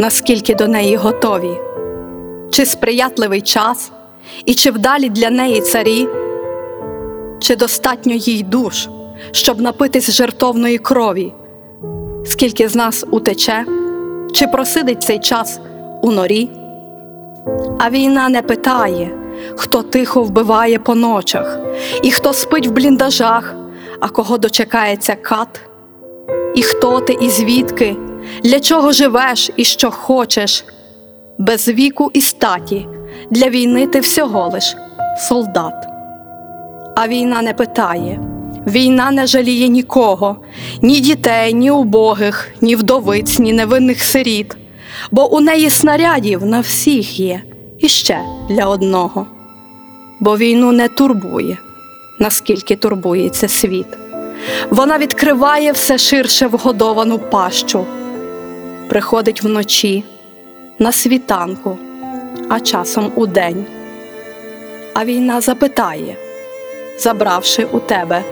наскільки до неї готові, чи сприятливий час, і чи вдалі для неї царі, чи достатньо їй душ, щоб напитись жертовної крові, скільки з нас утече, чи просидить цей час у норі. А війна не питає, хто тихо вбиває по ночах, і хто спить в бліндажах, а кого дочекається кат. І хто ти, і звідки, для чого живеш і що хочеш, без віку і статі, для війни ти всього лиш солдат. А війна не питає, війна не жаліє нікого, ні дітей, ні убогих, ні вдовиць, ні невинних сиріт, бо у неї снарядів на всіх є. І ще для одного. Бо війну не турбує, наскільки турбується світ. Вона відкриває все ширше вгодовану пащу, приходить вночі, на світанку, а часом у день. А війна запитає, забравши у тебе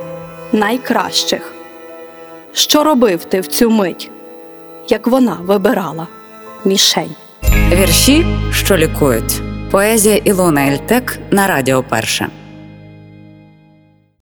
найкращих, що робив ти в цю мить, як вона вибирала мішень. Вірші, що лікують. Поезія Ілона Ельтек на Радіо Перше.